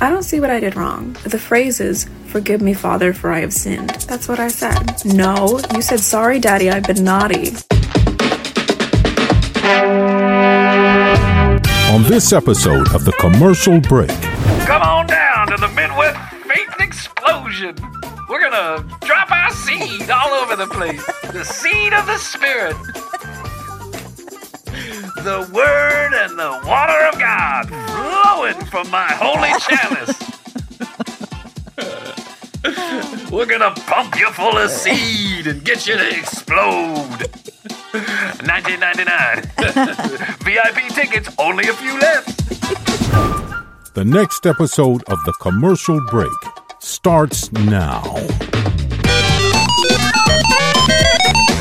I don't see what I did wrong. The phrase is, Forgive me, Father, for I have sinned. That's what I said. No, you said, Sorry, Daddy, I've been naughty. On this episode of The Commercial Break, Come on down to the Midwest Faith Explosion. We're gonna drop our seed all over the place. The seed of the Spirit. The Word and the water of God flowing from my holy chalice. We're gonna pump you full of seed and get you to explode. 1999. VIP tickets, only a few left. the next episode of The Commercial Break starts now.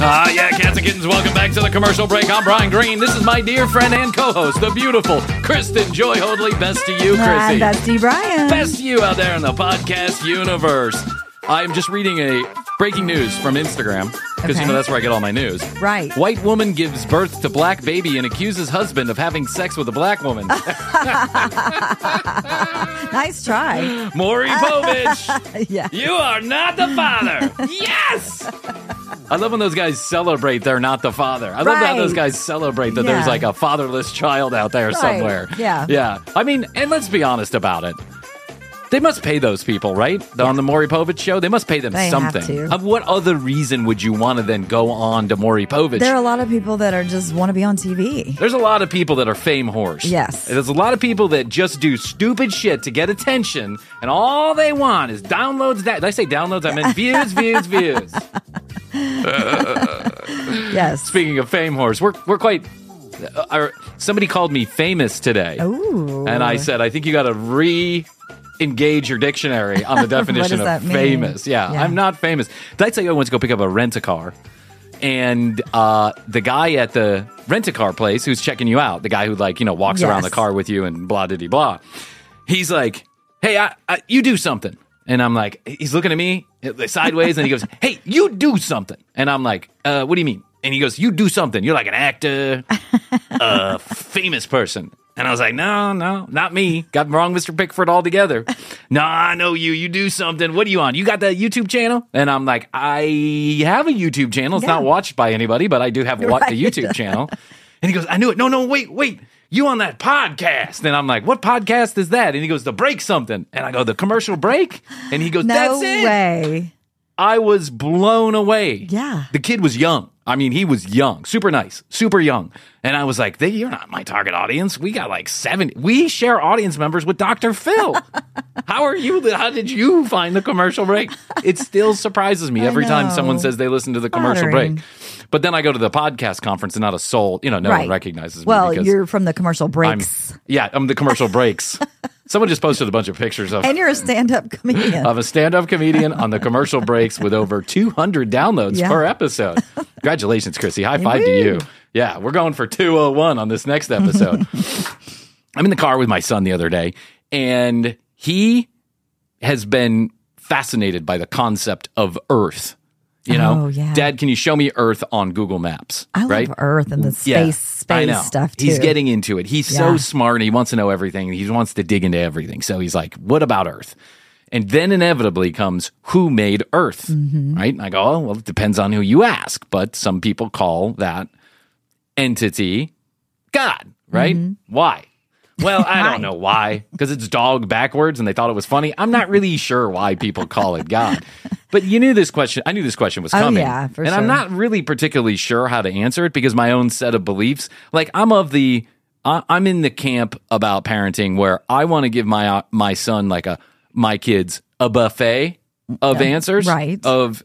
Ah, yeah, cats and kittens, welcome back to the commercial break. I'm Bryan Green. This is my dear friend and co-host, the beautiful Kristen Joy Hoadley. Best to you, Krissy. And Bestie Bryan. Best to you out there in the podcast universe. I'm just reading a breaking news from Instagram because you know that's where I get all my news. Right. White woman gives birth to black baby and accuses husband of having sex with a black woman. Nice try. Maury Povich. yeah. You are not the father. yes. I love when those guys celebrate they're not the father. I love how those guys celebrate that there's like a fatherless child out there somewhere. Yeah. Yeah. I mean, and let's be honest about it. They must pay those people, right? On the Maury Povich show, they must pay them They have something. to. Of what other reason would you want to then go on to Maury Povich? There are a lot of people that are just want to be on TV. There's a lot of people that are fame whores. Yes. There's a lot of people that just do stupid shit to get attention, and all they want is downloads. That did I say downloads? I meant views, views, views. Yes. Speaking of fame whores, we're we're quite. Uh, somebody called me famous today, Ooh. and I said, I think you got to re. Engage your dictionary on the definition of famous. Yeah, Yeah. I'm not famous. Did I tell you I went to go pick up a rent a car? and uh, the guy at the rent a car place who's checking you out, the guy who like you know walks around the car with you and blah diddy blah, he's like, "Hey, I, I, you do something," and I'm like, he's looking at me uh, sideways, and he goes, "Hey, you do something," and I'm like, uh, "What do you mean?" And he goes, "You do something. You're like an actor, a famous person." And I was like, no, no, not me. Got wrong, Mr. Pickford altogether. no, I know you. You do something. What are you on? You got the YouTube channel? And I'm like, I have a YouTube channel. It's not watched by anybody, but I do have Right. YouTube channel. And he goes, I knew it. No, no, wait, wait. You on that podcast? And I'm like, what podcast is that? And he goes, the break something. And I go, the commercial break? And he goes, No that's it. way. I was blown away. Yeah. The kid was young. I mean, he was young, super nice, super young. And I was like, they, you're not my target audience. We got like 70. We share audience members with Dr. Phil. how are you? How did you find the commercial break? It still surprises me every time someone says they listen to the commercial Flattering. break. But then I go to the podcast conference and not a soul, you know, no one recognizes me. Well, you're from the commercial I'm, breaks. yeah, I'm the commercial breaks. Someone just posted a bunch of pictures of and you're a stand-up comedian. of a stand-up comedian on the commercial breaks with over 200 downloads Yeah. per episode. Congratulations, Krissy. High five to you. Yeah, we're going for 201 on this next episode. I'm in the car with my son the other day, and he has been fascinated by the concept of Earth. You know, Oh, yeah. Dad, can you show me Earth on Google Maps? I right? love Earth and the space Yeah, space stuff too. He's getting into it. He's so smart and he wants to know everything. He wants to dig into everything. So he's like, what about Earth? And then inevitably comes who made Earth? Mm-hmm. Right? And I go, oh, well, it depends on who you ask. But some people call that entity God, right? Mm-hmm. Why? Well, I don't know why. Because it's dog backwards and they thought it was funny. I'm not really sure why people call it God. But you knew this question. I knew this question was Oh, coming. yeah, for and I'm not really particularly sure how to answer it because my own set of beliefs, like I'm of the, I'm in the camp about parenting where I want to give my uh, my son like a my kids a buffet of answers, right. Of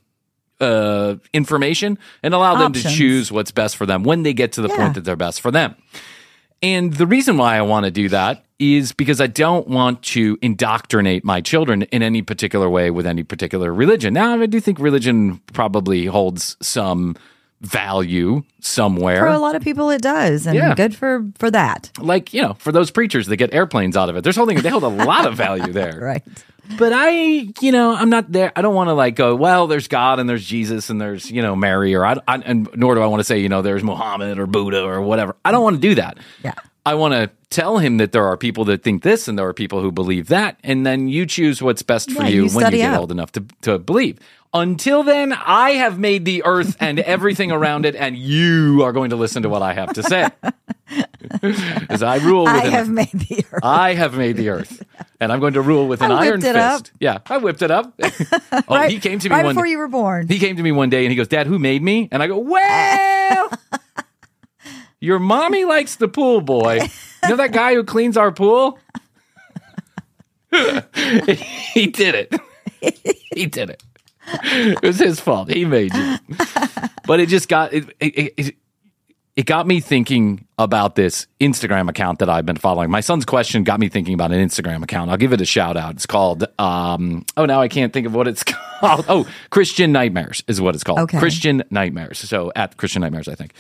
uh, information and allow them to choose what's best for them when they get to the Yeah. point that they're best for them. And the reason why I want to do that is because I don't want to indoctrinate my children in any particular way with any particular religion. Now, I do think religion probably holds some value somewhere. for a lot of people it does and Yeah. good for for that. like, you know, for those preachers that get airplanes out of it, there's holding they hold a lot of value there. Right. But I, you know, I'm not there. I don't want to like go, well, there's God and there's Jesus and there's, you know, Mary or I, I and nor do I want to say, you know, there's Muhammad or Buddha or whatever. I don't want to do that. Yeah. I want to tell him that there are people that think this and there are people who believe that. And then you choose what's best for Yeah, you, you when you get old enough to, to believe. Until then, I have made the earth and everything around it, and you are going to listen to what I have to say. As I rule with I an- have made the earth. I have made the earth, and I'm going to rule with an iron fist. up. Yeah, I whipped it up. oh, right, he came to me right one before you were born. he came to me one day and he goes, Dad, who made me? And I go, Well, your mommy likes the pool boy. You know that guy who cleans our pool? he did it. he did it. It was his fault. He made you. But it just got it, it, it, it got me thinking about this Instagram account that I've been following. My son's question got me thinking about an Instagram account. I'll give it a shout out. It's called um oh now I can't think of what it's called. Oh, Christian Nightmares is what it's called. Okay. Christian Nightmares. So at Christian Nightmares, I think.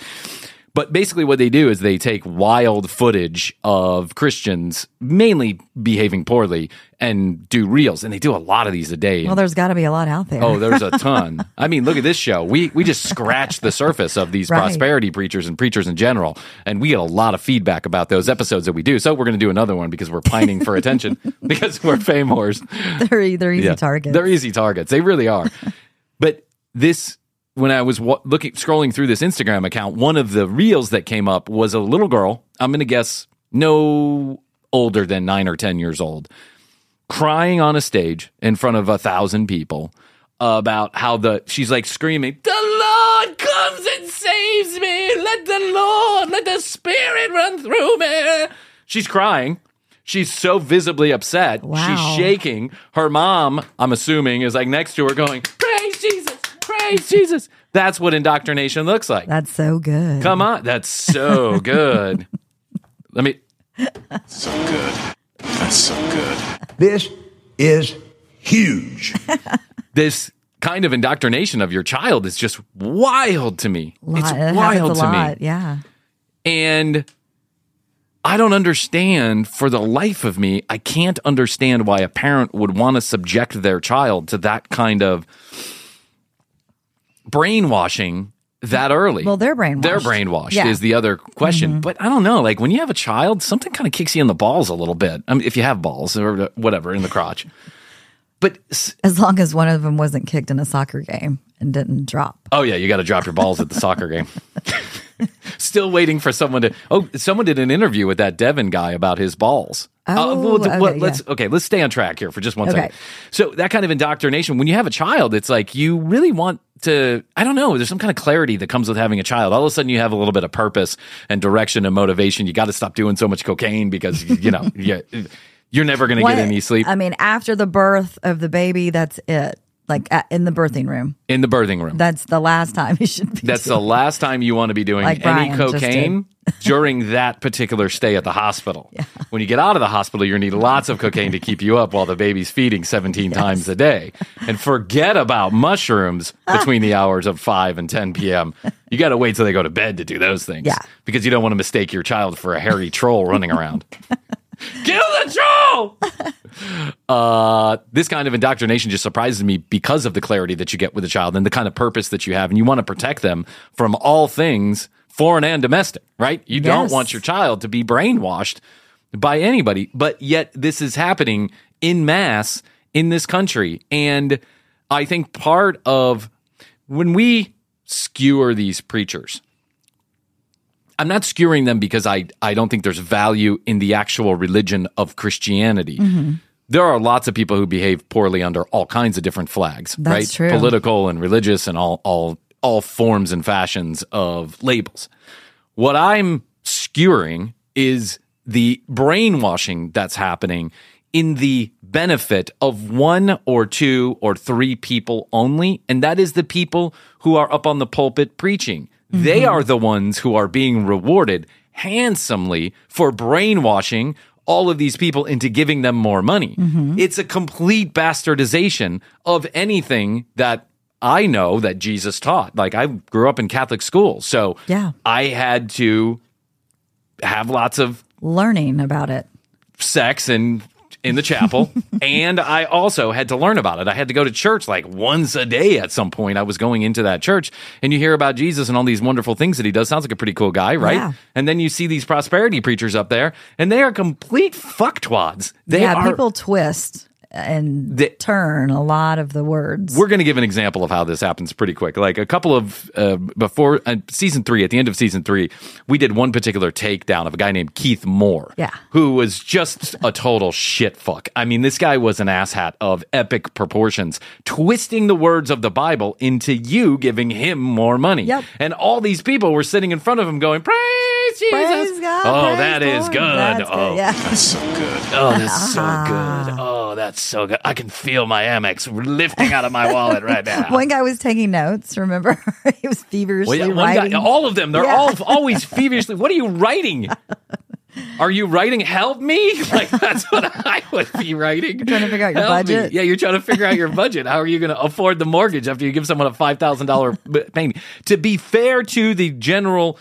But basically, what they do is they take wild footage of Christians, mainly behaving poorly, and do reels. And they do a lot of these a day. well, there's got to be a lot out there. Oh, there's a ton. I mean, look at this show. We we just scratched the surface of these Right. prosperity preachers and preachers in general, and we get a lot of feedback about those episodes that we do. So we're going to do another one because we're pining for attention because we're fame whores. they're, they're easy targets. They're easy targets. They really are. but this, when I was wa- looking, scrolling through this Instagram account, one of the reels that came up was a little girl. I'm going to guess no older than nine or 10 years old, crying on a stage in front of a thousand people about how the, she's like screaming, the Lord comes and saves me. Let the Lord, let the Spirit run through me. She's crying. She's so visibly upset. Wow. She's shaking. Her mom, I'm assuming, is like next to her going, praise Jesus. That's what indoctrination looks like. That's so good. Come on. That's so good. Let me, So good. That's so good. This is huge. this kind of indoctrination of your child is just wild to me. Lot- It's it wild a to lot. me. Yeah. And I don't understand for the life of me, I can't understand why a parent would want to subject their child to that kind of brainwashing that early. Well, they're brainwashed. They're brainwashed Yeah. Mm-hmm. is the other question. But I don't know. Like when you have a child, something kind of kicks you in the balls a little bit. I mean, if you have balls or whatever in the crotch. But As long as one of them wasn't kicked in a soccer game and didn't drop. Oh yeah, you got to drop your balls at the soccer game. Still waiting for someone to. Oh, someone did an interview with that Devin guy about his balls. Uh, Oh, well, okay, well, let's yeah. okay. Let's stay on track here for just one Okay. second. So that kind of indoctrination, when you have a child, it's like you really want to. I don't know. There's some kind of clarity that comes with having a child. All of a sudden, you have a little bit of purpose and direction and motivation. You got to stop doing so much cocaine because you know you, you're never going to get any sleep I mean, after the birth of the baby, that's it. Like at, in the birthing room. in the birthing room. That's the last time you should be. That's the last time you want to be doing Like any Bryan cocaine during that particular stay at the hospital. When you get out of the hospital, you're going to need lots of cocaine to keep you up while the baby's feeding 17 times a day. And forget about mushrooms ah. between the hours of 5 and 10 p.m. You got to wait till they go to bed to do those things. Yeah. Because you don't want to mistake your child for a hairy troll running around. Kill the troll! uh, this kind of indoctrination just surprises me because of the clarity that you get with a child and the kind of purpose that you have. And you want to protect them from all things foreign and domestic, right? You don't want your child to be brainwashed by anybody. But yet, this is happening in mass in this country. And I think part of when we skewer these preachers, I'm not skewering them because I, I don't think there's value in the actual religion of Christianity. There are lots of people who behave poorly under all kinds of different flags, That's right? true. Political and religious and all all all forms and fashions of labels. What I'm skewering is the brainwashing that's happening in the benefit of one or two or three people only, and that is the people who are up on the pulpit preaching. They mm-hmm. are the ones who are being rewarded handsomely for brainwashing all of these people into giving them more money. Mm-hmm. It's a complete bastardization of anything that I know that Jesus taught. Like I grew up in Catholic school, so Yeah. I had to have lots of learning about it. sex and in the chapel, and I also had to learn about it. I had to go to church like once a day at some point. I was going into that church, and you hear about Jesus and all these wonderful things that he does. Sounds like a pretty cool guy, right? Yeah. And then you see these prosperity preachers up there, and they are complete fucktwads. They yeah, are. people twist and They- turn a lot of the words. we're going to give an example of how this happens pretty quick. Like a couple of uh, before uh, season three, at the end of season three, we did one particular takedown of a guy named Keith Moore, Yeah. who was just a total shit fuck. I mean, this guy was an asshat of epic proportions, twisting the words of the Bible into you giving him more money. Yep. And all these people were sitting in front of him going, "Praise Jesus!" Praise God. oh, praise that is Lord. good. That's oh, Yeah. That's so good. Oh, that's so uh-huh. good. Oh, that's so good. I can feel my Amex lifting out of my wallet right now. One guy was taking notes. Remember, he was feverishly Well, yeah, one writing. guy, all of them, they're Yeah. all always feverishly. What are you writing? Are you writing "Help me"? Like that's what I would be writing. trying to figure out your Help me. budget. Yeah, you're trying to figure out your budget. How are you going to afford the mortgage after you give someone a five thousand dollar payment? To be fair to the general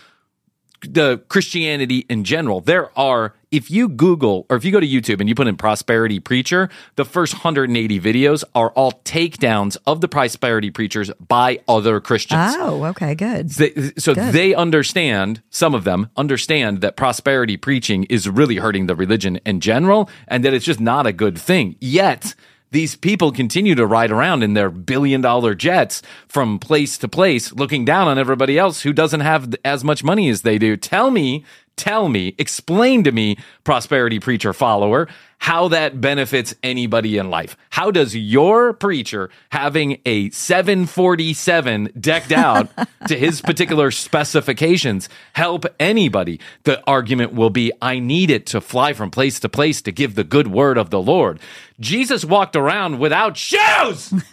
the Christianity in general, there are, if you Google or if you go to YouTube and you put in prosperity preacher, the first 180 videos are all takedowns of the prosperity preachers by other Christians. Oh, okay, good. They, so Good. they understand, some of them understand that prosperity preaching is really hurting the religion in general and that it's just not a good thing. Yet, these people continue to ride around in their billion dollar jets from place to place, looking down on everybody else who doesn't have as much money as they do. Tell me, tell me, explain to me, prosperity preacher follower, how that benefits anybody in life. How does your preacher having a 747 decked out to his particular specifications help anybody? The argument will be I need it to fly from place to place to give the good word of the Lord. Jesus walked around without shoes.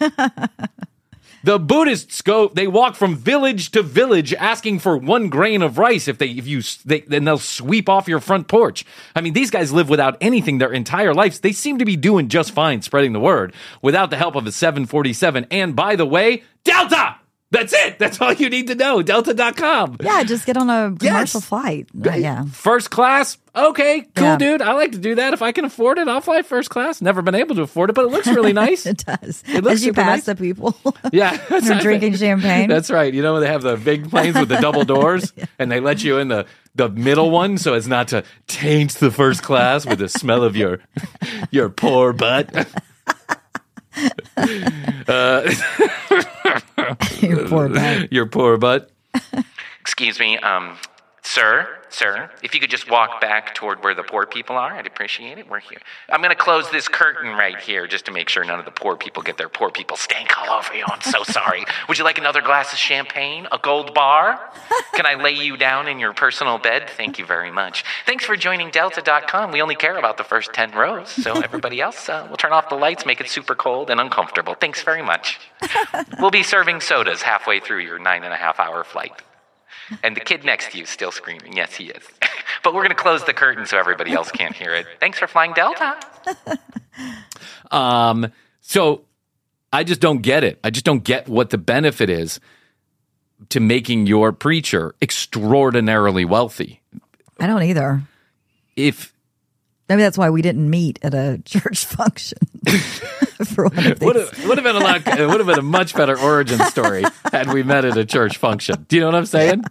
The Buddhists go, they walk from village to village asking for one grain of rice if they, if you, they, then they'll sweep off your front porch. I mean, these guys live without anything their entire lives. They seem to be doing just fine spreading the word without the help of a 747. And by the way, Delta! That's it. That's all you need to know. Delta.com. Yeah, just get on a commercial Yes. flight. Uh, yeah. First class. Okay, cool, Yeah. dude. I like to do that. If I can afford it, I'll fly first class. Never been able to afford it, but it looks really nice. It does. It looks As you pass nice. the people. Yeah, You're right. drinking champagne. That's right. You know they have the big planes with the double doors, and they let you in the the middle one so as not to taint the first class with the smell of your your poor butt. Your poor butt. your poor butt. Excuse me, um, sir, sir, if you could just walk back toward where the poor people are, I'd appreciate it. We're here. I'm going to close this curtain right here just to make sure none of the poor people get their poor people stank all over you. I'm so sorry. Would you like another glass of champagne? A gold bar? Can I lay you down in your personal bed? Thank you very much. Thanks for joining Delta.com. We only care about the first 10 rows, so everybody else, uh, we'll turn off the lights, make it super cold and uncomfortable. Thanks very much. We'll be serving sodas halfway through your nine and a half hour flight. And the kid next to you is still screaming. Yes, he is. but we're going to close the curtain so everybody else can't hear it. Thanks for flying Delta. Um, so I just don't get it. I just don't get what the benefit is to making your preacher extraordinarily wealthy. I don't either. If Maybe that's why we didn't meet at a church function for one of these. would have would have been a lot, it would have been a much better origin story had we met at a church function. Do you know what I'm saying?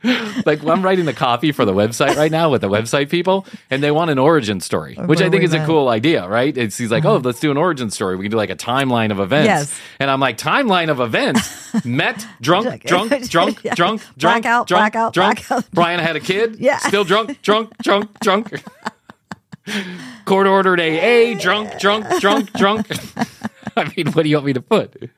like I'm writing the copy for the website right now with the website people, and they want an origin story, which I think is a cool idea, right? It's he's like, oh, uh-huh. let's do an origin story. We can do like a timeline of events. Yes. And I'm like, timeline of events. Met, drunk, drunk, drunk, Yeah. drunk, drunk, Blackout, drunk, blackout, drunk. blackout. Brian had a kid. Yeah. Still drunk, drunk, drunk, drunk. Court ordered AA, drunk, drunk, drunk, drunk. I mean, what do you want me to put?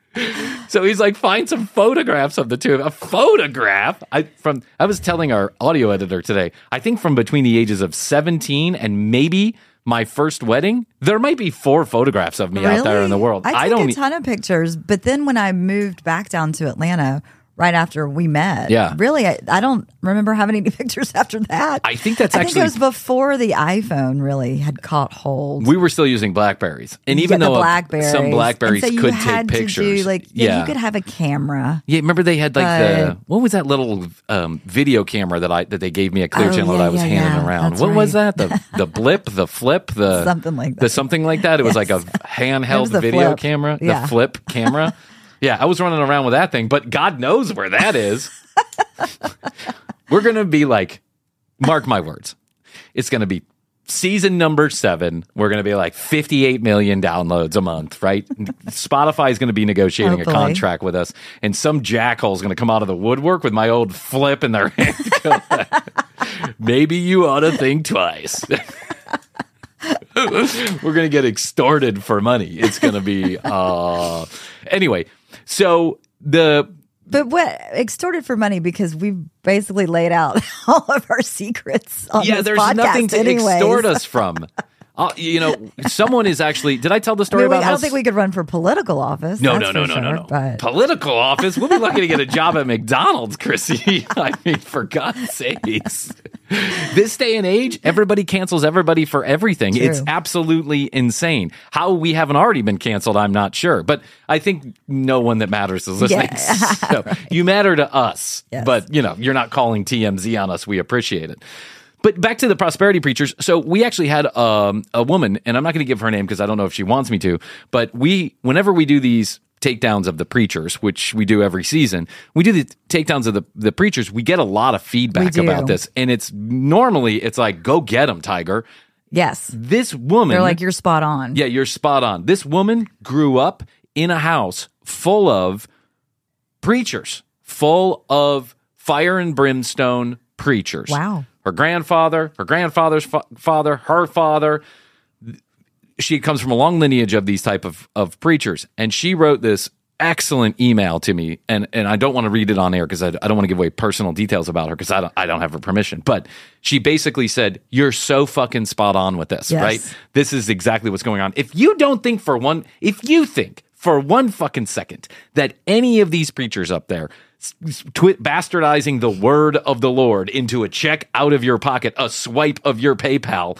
So he's like, find some photographs of the two. A photograph. I from I was telling our audio editor today. I think from between the ages of seventeen and maybe my first wedding, there might be four photographs of me out there in the world. I took I don't. a ton of pictures, but then when I moved back down to Atlanta, right after we met. Yeah. Really, I, I don't remember having any pictures after that. I think that's I think actually- it was before the iPhone really had caught hold. We were still using Blackberries, and even Yeah, though the Blackberries. some Blackberries so could take pictures, do, like yeah, you could have a camera. Yeah, remember they had like the what was that little um, video camera that I that they gave me a clear Oh, channel yeah, that I was handing around. What was that? The the blip, the flip, the Something like The that. something like that. It was like a handheld video flip. camera, the flip camera. yeah, I was running around with that thing, but God knows where that is. We're gonna be like, mark my words, it's gonna be season number seven. We're gonna be like 58 million downloads a month, right? Spotify is gonna be negotiating oh, a contract with us, and some jackhole is gonna come out of the woodwork with my old flip in their hand. Maybe you ought to think twice. We're gonna get extorted for money. It's gonna be uh anyway. So the But what extorted for money because we've basically laid out all of our secrets on yeah, there's nothing to anyways. extort us from. Uh, you know, someone is actually. Did I tell the I, story mean, we- I don't think we could run for political office. No, no, no, no, no, sure, no. But Political office. We'll be lucky to get a job at McDonald's, Krissy. I mean, for God's sakes. This day and age, everybody cancels everybody for everything. True. It's absolutely insane. How we haven't already been canceled, I'm not sure. But I think no one that matters is listening. Yeah. So you matter to us. Yes. But, you know, you're not calling TMZ on us. We appreciate it. But back to the prosperity preachers. So we actually had um, a woman, and I'm not going to give her name because I don't know if she wants me to. But we, whenever we do these takedowns of the preachers, which we do every season, we do the takedowns of the, the preachers. We get a lot of feedback about this, and it's normally it's like, "Go get them, Tiger." yes, This woman, they're like you're spot on. yeah, you're spot on. This woman grew up in a house full of preachers, full of fire and brimstone preachers. Wow. Her grandfather, her grandfather's fa- father, her father. She comes from a long lineage of these type of, of preachers. And she wrote this excellent email to me. And, and I don't want to read it on air because I, I don't want to give away personal details about her because I don't, I don't have her permission. But she basically said, You're so fucking spot on with this, Yes. right? This is exactly what's going on. If you don't think for one, if you think for one fucking second that any of these preachers up there twi- bastardizing the word of the Lord into a check out of your pocket, a swipe of your PayPal,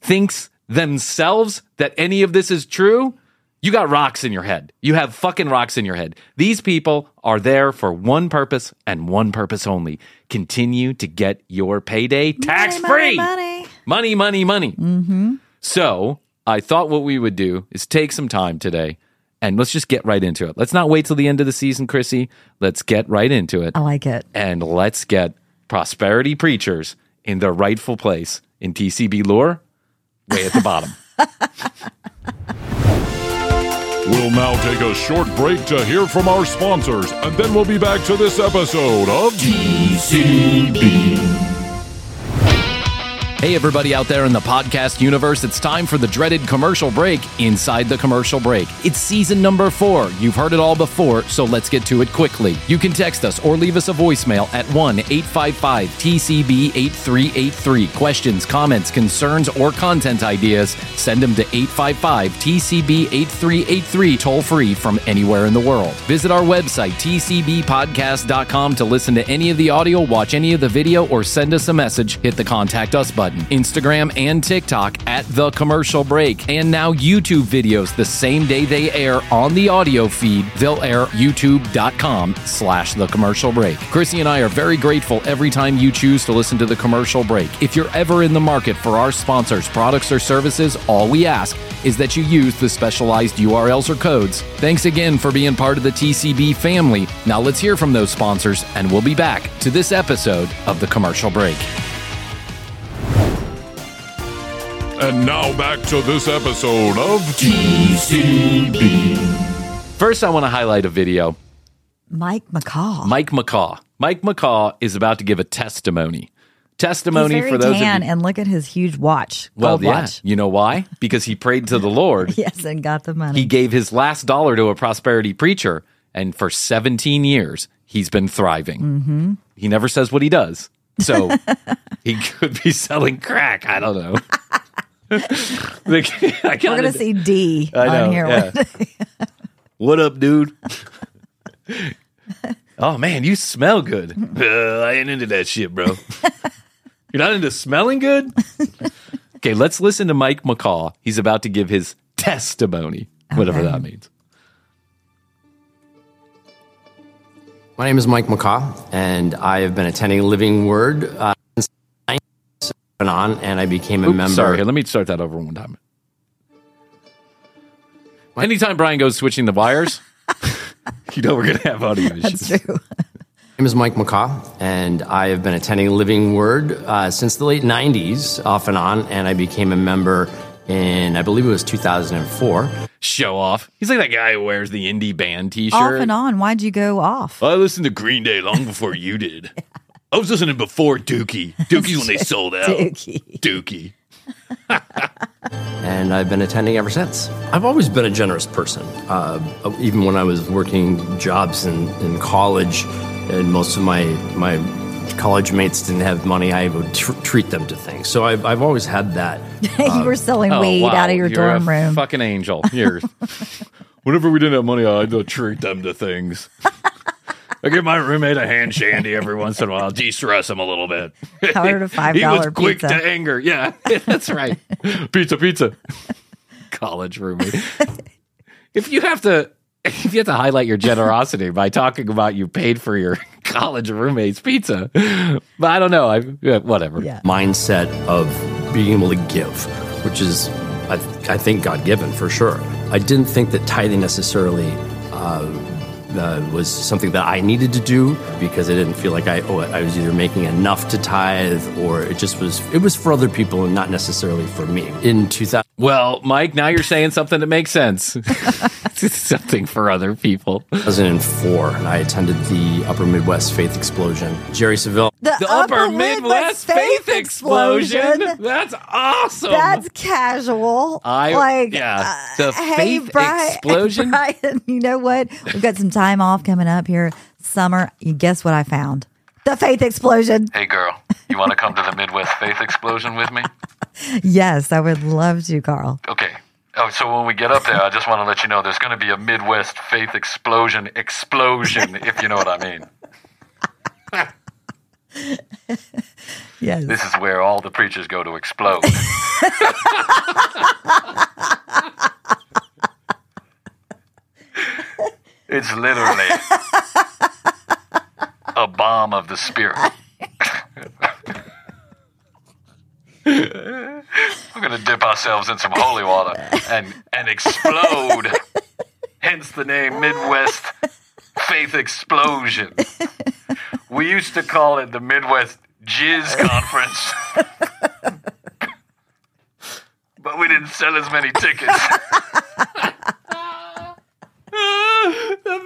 thinks themselves that any of this is true, you got rocks in your head. You have fucking rocks in your head. These people are there for one purpose and one purpose only. Continue to get your payday tax free. money, money. Money, money, money. Mm-hmm. So I thought what we would do is take some time today and let's just get right into it. Let's not wait till the end of the season, Krissy. Let's get right into it I like it. and let's get prosperity preachers in their rightful place in TCB lore, way at the bottom. We'll now take a short break to hear from our sponsors, and then we'll be back to this episode of Hey, everybody out there in the podcast universe, it's time for the dreaded commercial break inside the commercial break. It's season number four. You've heard it all before, so let's get to it quickly. You can text us or leave us a voicemail at 1 855 TCB 8383. Questions, comments, concerns, or content ideas, send them to 855 TCB 8383, toll free from anywhere in the world. Visit our website, tcbpodcast.com, to listen to any of the audio, watch any of the video, or send us a message. Hit the contact us button. Instagram and TikTok at The Commercial Break. And now YouTube videos the same day they air on the audio feed. They'll air youtube.com slash The Commercial Break. Krissy and I are very grateful every time you choose to listen to The Commercial Break. If you're ever in the market for our sponsors, products, or services, all we ask is that you use the specialized URLs or codes. Thanks again for being part of the TCB family. Now let's hear from those sponsors, and we'll be back to this episode of The Commercial Break. And now back to this episode of TCB. First, I want to highlight a video. Mike McGraw. Mike McGraw. Mike McGraw is about to give a testimony. He's Testimony very for those tan, of you. and look at his huge watch. Well, yeah. watch. You know why? Because he prayed to the Lord. Yes, and got the money. He gave his last dollar to a prosperity preacher, and for 17 years, he's been thriving. Mm-hmm. He never says what he does. So he could be selling crack. I don't know. Like, I We're gonna see D I know, on here. yeah. What up, dude? Oh man, you smell good. Uh, I ain't into that shit, bro. You're not into smelling good? okay, let's listen to Mike McGraw. He's about to give his testimony, whatever Okay. that means. My name is Mike McGraw, and I have been attending Living Word uh, since and on, and I became a Oops, member. Sorry, here, let me start that over one time. Anytime Bryan goes switching the wires, you know we're gonna have audio issues. That's true. My name is Mike McGraw, and I have been attending Living Word uh, since the late 90s, off and on, and I became a member in, I believe it was 2004. Show off. He's like that guy who wears the indie band T-shirt. Off and on. Why'd you go off? I listened to Green Day long before you did. I was listening before Dookie. Dookie's when they sold out. Dookie. Dookie. and I've been attending ever since. I've always been a generous person. Uh, even when I was working jobs in, in college, and most of my my college mates didn't have money, I would tr- treat them to things. So I've, I've always had that. you were selling Oh, weed wow. out of your You're dorm a room. Fucking angel. You're. Whenever we didn't have money, I'd uh, treat them to things. I give my roommate a hand shandy every once in a while, de-stress him a little bit. I ordered a $5 he was quick pizza. to anger. Yeah, that's right. pizza, pizza. College roommate. if you have to, if you have to highlight your generosity by talking about you paid for your college roommate's pizza, but I don't know. I yeah, whatever. Yeah. mindset of being able to give, which is, I, I think, God given for sure. I didn't think that tithing necessarily uh, uh, was something that I needed to do because I didn't feel like I, oh, I was either making enough to tithe or it just was, it was for other people and not necessarily for me. In 2000, Well, Mike, now you're saying something that makes sense. it's something for other people. 2004, and I attended the Upper Midwest Faith Explosion. Jerry Seville. The Upper Midwest Faith Explosion. That's awesome. That's casual. I- like yeah, uh, the hey, Faith Bryan, Explosion? Bryan, you know what? We've got some time off coming up here. Summer. You guess what I found? The Faith Explosion. Hey, girl, you want to come to the Midwest Faith Explosion with me? Yes, I would love to, Karl. Okay. Oh, so when we get up there, I just want to let you know there's going to be a Midwest Faith Explosion explosion, if you know what I mean. Yes. This is where all the preachers go to explode. it's literally a bomb of the spirit. We're gonna dip ourselves in some holy water and and explode. Hence the name Midwest Faith Explosion. We used to call it the Midwest Jizz Conference. but we didn't sell as many tickets. the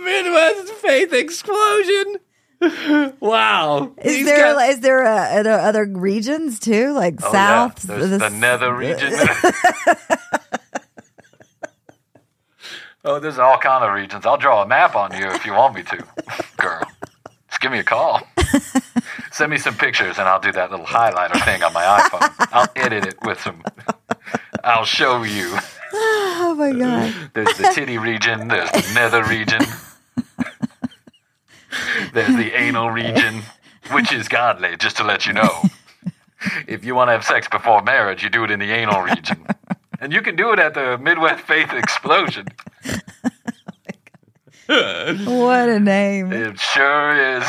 Midwest Explosion. Wow. Is He's there got- is there uh, other- other regions too, like Oh, South? yeah. There's the nether region. oh, there's all kind of regions. I'll draw a map on you if you want me to, girl. Just give me a call. Send me some pictures and I'll do that little highlighter thing on my iPhone. I'll edit it with some. I'll show you. oh my god! There's the titty region. There's the nether region. There's the anal region, which is godly, just to let you know. If you want to have sex before marriage, you do it in the anal region. And you can do it at the Midwest Faith Explosion. What a name! It sure is.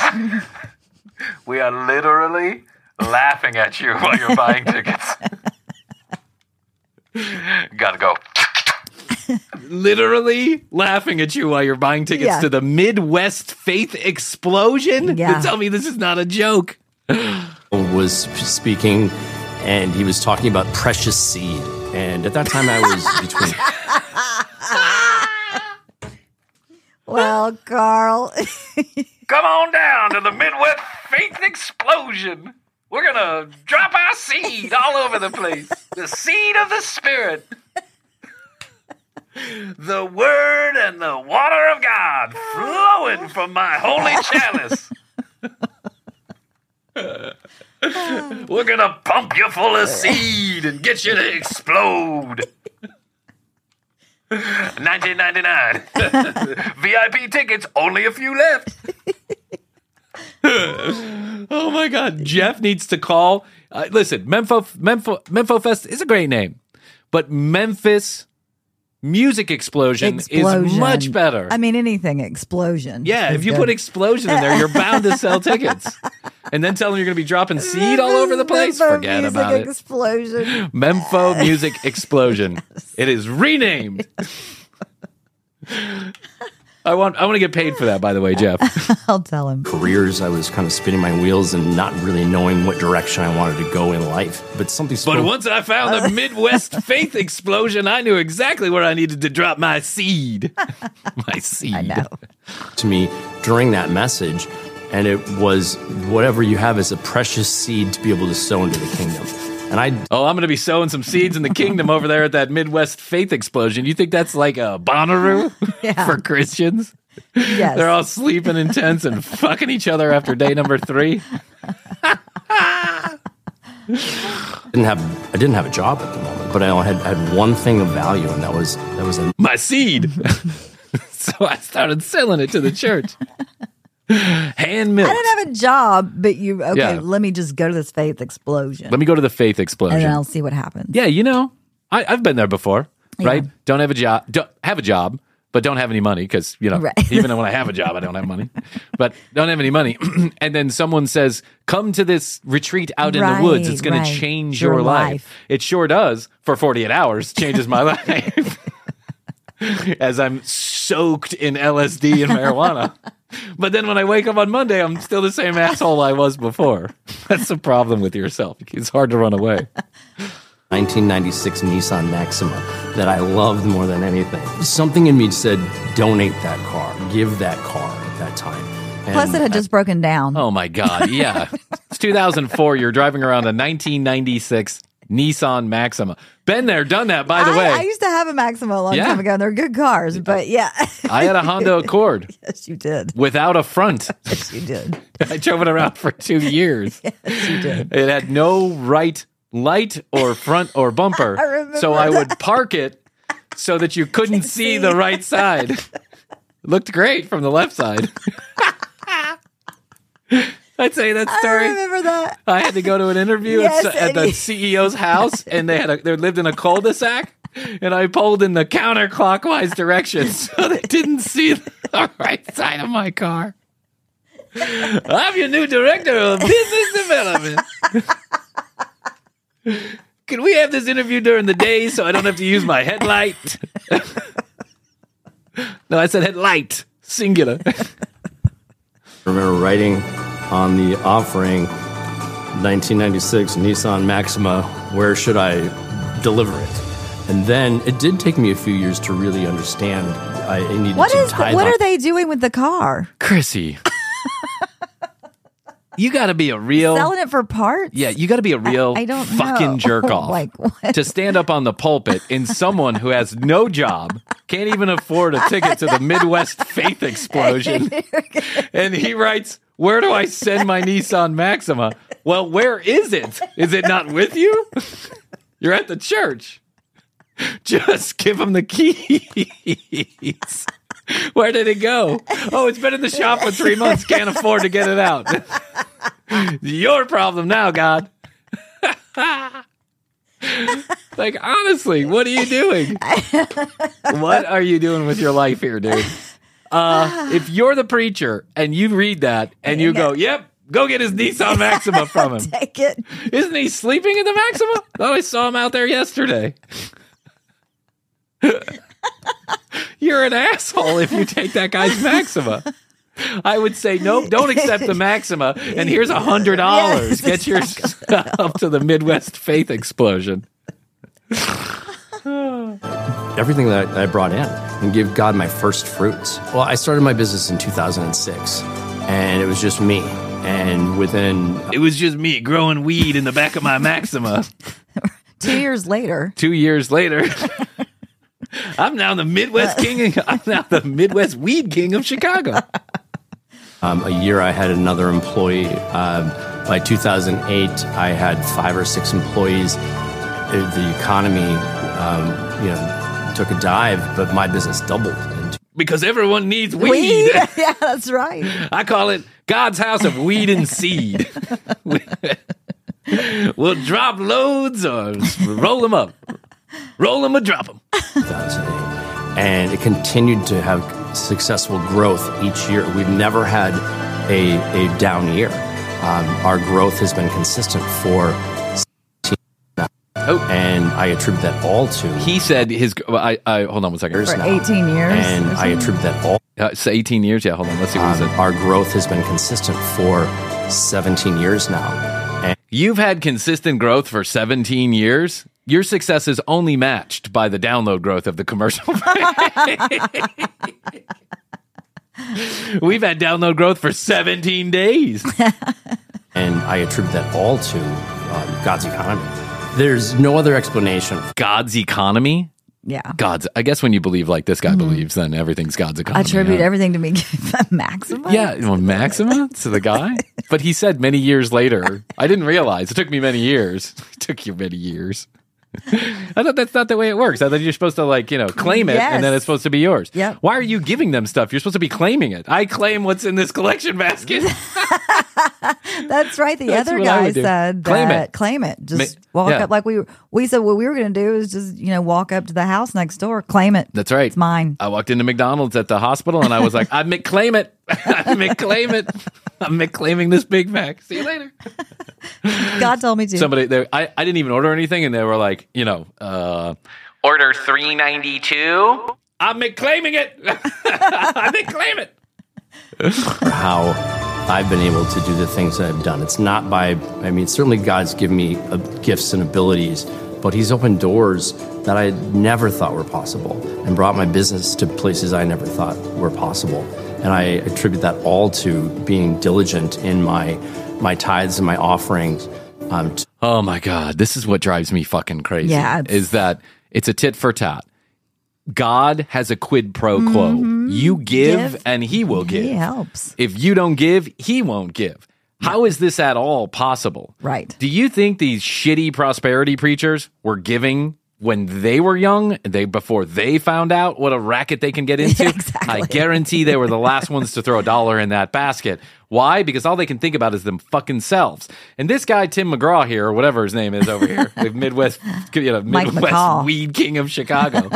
We are literally laughing at you while you're buying tickets. Gotta go. Literally laughing at you while you're buying tickets Yeah. to the Midwest Faith Explosion. Yeah. Tell me this is not a joke. was speaking and he was talking about precious seed. And at that time I was between Well, Karl, Come on down to the Midwest Faith Explosion. We're gonna drop our seed all over the place. The seed of the Spirit. The Word and the water of God flowing from my holy chalice. We're gonna pump you full of seed and get you to explode. 1999. VIP tickets, only a few left. oh my God. Jeff needs to call. Uh, listen, Mempho, Mempho, Mempho Fest is a great name, but Memphis Music Explosion, is much better. I mean, anything explosion. yeah, if you good. put explosion in there, you're bound to sell tickets. And then tell them you're going to be dropping seed all over the place. Memphis Forget Music about it. Explosion. Mempho Music Explosion. It is renamed. I want I want to get paid for that, by the way, Jeff. I'll tell him. careers. I was kind of spinning my wheels and not really knowing what direction I wanted to go in life. But something spoke But once I found the Midwest faith explosion, I knew exactly where I needed to drop my seed. my seed. I know. to me during that message, and it was whatever you have is a precious seed to be able to sow into the kingdom. And I Oh, I'm going to be sowing some seeds in the kingdom over there at that Midwest faith explosion. You think that's like a Bonnaroo Yeah. for Christians? Yes. They're all sleeping in tents and fucking each other after day number three. didn't have I didn't have a job at the moment, but I had had one thing of value, and that was that was a My seed. so I started selling it to the church. Hand milk. I didn't have a job, but you okay? Yeah. Let me just go to this faith explosion, Let me go to the faith and explosion. then I'll see what happens. Yeah, you know, I, I've been there before, right? Don't have a job, don't have a job, but don't have any money because you know, Right. even when I have a job, I don't have money, but don't have any money. and then someone says, "Come to this retreat out in the woods. It's Right, going to change Your your, life. life. It sure does for 48 hours. Changes my life." As I'm soaked in LSD and marijuana. But then when I wake up on Monday, I'm still the same asshole I was before. That's the problem with yourself. It's hard to run away. 1996 Nissan Maxima that I loved more than anything. Something in me said, donate that car, give that car at that time. And Plus, it had just broken down. Oh my God. Yeah. it's 2004. You're driving around a 1996 Nissan Maxima. Been there, done that, by the I, way. I used to have a Maxima a long Yeah. time ago, and they're good cars. But yeah, I had a Honda Accord yes, you did. without a front. Yes, you did. I drove it around for two years. Yes, you did. It had no right light or front or bumper. I remember so I would park it so that you couldn't see the right side. It looked great from the left side. I'd say that story. I remember that. I had to go to an interview Yes, at, at the CEO's house, and they had a, they lived in a cul-de-sac, and I pulled in the counterclockwise direction so they didn't see the right side of my car. I'm your new director of business development. Can we have this interview during the day so I don't have to use my headlight? no, I said headlight, singular. Remember writing on the offering 1996 Nissan Maxima, where should I deliver it? And then it did take me a few years to really understand. I needed What to is? The, what on- are they doing with the car? Krissy, you got to be a real. Selling it for parts? Yeah, you got to be a real I don't fucking know. jerk off Like, what? to stand up on the pulpit in someone who has no job, can't even afford a ticket to the Midwest Faith Explosion, and he writes, "Where do I send my Nissan Maxima?" Well, where is it? Is it not with you? You're at the church. Just give him the keys. Where did it go? Oh, it's been in the shop for three months. Can't afford to get it out. Your problem now, God. like, honestly, what are you doing? what are you doing with your life here, dude? Uh, if you're the preacher and you read that and you go, yep, go get his Nissan Maxima from him. Take it. Isn't he sleeping in the Maxima? Oh, I saw him out there yesterday. You're an asshole if you take that guy's Maxima. I would say nope, don't accept the Maxima, and here's a hundred dollars. Yes, Get yourself to the Midwest Faith Explosion. everything that I brought in and give God my first fruits. Well, I started my business in 2006, and it was just me. And within It was just me growing weed in the back of my Maxima. Two years later, Two years later, I'm now the Midwest King. I'm now the Midwest Weed King of Chicago. um, a year, I had another employee. Um, by 2008, I had five or six employees. Uh, The economy, um, you know, took a dive, but my business doubled. Because everyone needs weed. Weed? yeah, that's right. I call it God's house of weed and seed. we'll drop loads or roll them up. Roll them or drop them. and it continued to have successful growth each year. We've never had a, a down year. Um, our growth has been consistent for 17 now. Oh. and I attribute that all to He said his. I, I hold on one second. For now. 18 years. and I attribute that all. Uh, it's 18 years. Yeah, hold on. Let's see what he Um, said. our growth has been consistent for 17 years now. And You've had consistent growth for 17 years. Your success is only matched by the download growth of the commercial. We've had download growth for 17 days. and I attribute that all to um, God's economy. There's no other explanation. God's economy. Yeah. God's. I guess when you believe like this guy mm-hmm. believes, then everything's God's economy. Attribute yeah. everything to me. Maxima? Yeah, well, Maxima to the guy. But he said many years later. I didn't realize it took me many years. It took you many years. I thought that's not the way it works. I thought you're supposed to like you know claim it and then it's supposed to be yours. Yep. Why are you giving them stuff? You're supposed to be claiming it. I claim what's in this collection basket. That's right. The That's other guy would do. said Claim that it. claim it. Just Ma- walk yeah. up like we we said what we were going to do is just you know walk up to the house next door, claim it. That's right. It's mine. I walked into McDonald's at the hospital and I was like, I McClaim it. I McClaim it. I'm McClaiming this Big Mac. See you later. God told me to. Somebody there, I, I didn't even order anything and they were like, you know, uh, Order 392. I'm McClaiming it. I'm McClaim it. For how I've been able to do the things that I've done. It's not by, I mean, certainly God's given me uh, gifts and abilities, but He's opened doors that I never thought were possible and brought my business to places I never thought were possible. And I attribute that all to being diligent in my my tithes and my offerings. Um, to Oh my God. This is what drives me fucking crazy. Yeah, Is that it's a tit for tat. God has a quid pro quo. You give, Mm-hmm. Give. and he will give. he helps. If you don't give, he won't give. How is this at all possible? Right. Do you think these shitty prosperity preachers were giving when they were young, they before they found out what a racket they can get into? exactly. I guarantee they were the last ones to throw a dollar in that basket. Why? Because all they can think about is them fucking selves. And this guy Tim McGraw here, or whatever his name is over here, the Midwest, you know, Midwest weed king of Chicago.